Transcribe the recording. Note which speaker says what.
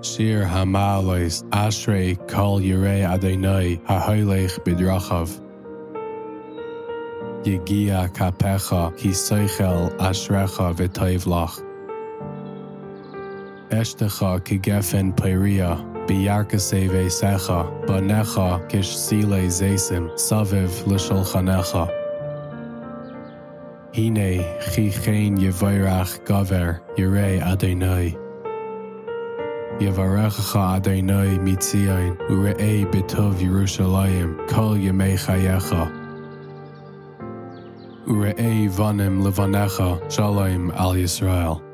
Speaker 1: Sir hamáis asré call ré a dénai a heileich bedrachav. Je gia capecha hí seichel asrecha vi taimhlach. Estecha ki gefin peria, Biarca sé bvé secha, ba necha kis síle zésim, savih lisil chanecha. Híné chi chéin je bhairach gaver i ré é betuh Jerusalem, call je méchaiecha. kol ra é bhanim vanim bhanecha Shalaim al Israel.